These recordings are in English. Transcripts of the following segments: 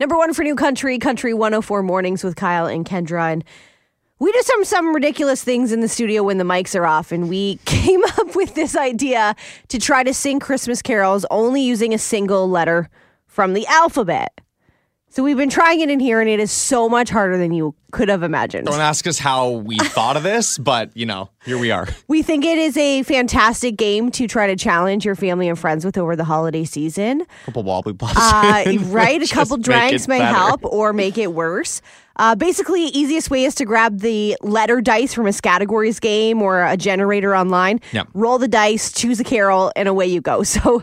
Number one for New Country, Country 104 Mornings with Kyle and Kendra. And we do some some ridiculous things in the studio when the mics are off, and we came up with this idea to try to sing Christmas carols only using a single letter from the alphabet. So we've been trying it in here, and it is so much harder than you could have imagined. Don't ask us how we thought of this, but you know, here we are. We think it is a fantastic game to try to challenge your family and friends with over the holiday season. A couple wobbly pops. Uh, right? A couple drinks may better. help or make it worse. Uh, basically, easiest way is to grab the letter dice from a categories game or a generator online. Yep. Roll the dice, choose a carol, and away you go. So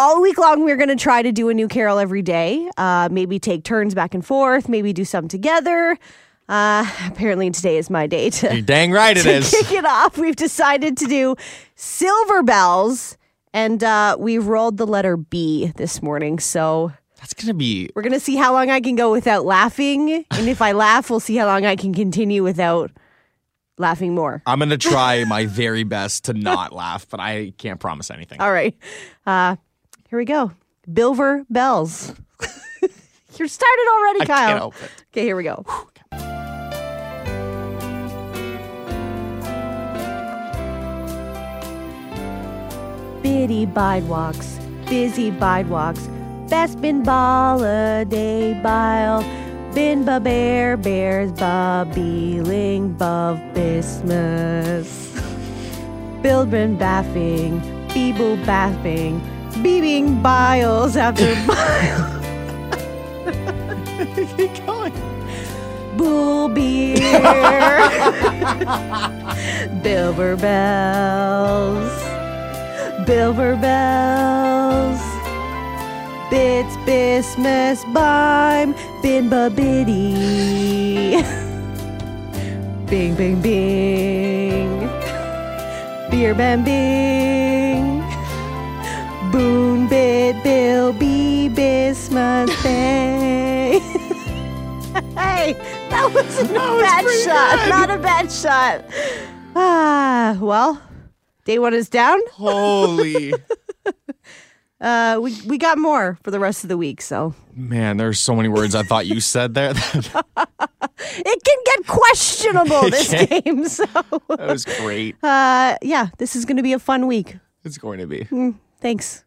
all week long, we're going to try to do a new carol every day. Uh, maybe take turns back and forth. Maybe do some together. Uh, apparently, today is my day to You're dang right it to is. kick it off, we've decided to do silver bells, and uh, we've rolled the letter B this morning. So That's gonna be we're gonna see how long I can go without laughing, and if I laugh, we'll see how long I can continue without laughing more. I'm gonna try my very best to not laugh, but I can't promise anything. All right, uh, here we go. Bilver bells. You're started already, I Kyle. can't help it. Okay, here we go. Biddy bide walks, busy bide walks, best bin ball a day bile, bin ba bear bears ba beeling bov bismus. Bill been baffing, beeble baffing, beebing biles after bile. Keep going. Bull beer. Bilber bells. Bilber bells. Bits Bismus Bime. Bimba Biddy. Bing bing bing. Beer bam bing. Boon bit Bill B Bismuth Bay. hey, that wasn't a bad pretty shot. good. Not a bad shot. Ah, well, day one is down. Holy Uh, we we got more for the rest of the week, so man, there's so many words I thought you said there. it can get questionable this game. So, that was great. uh, yeah, this is going to be a fun week. It's going to be. Thanks.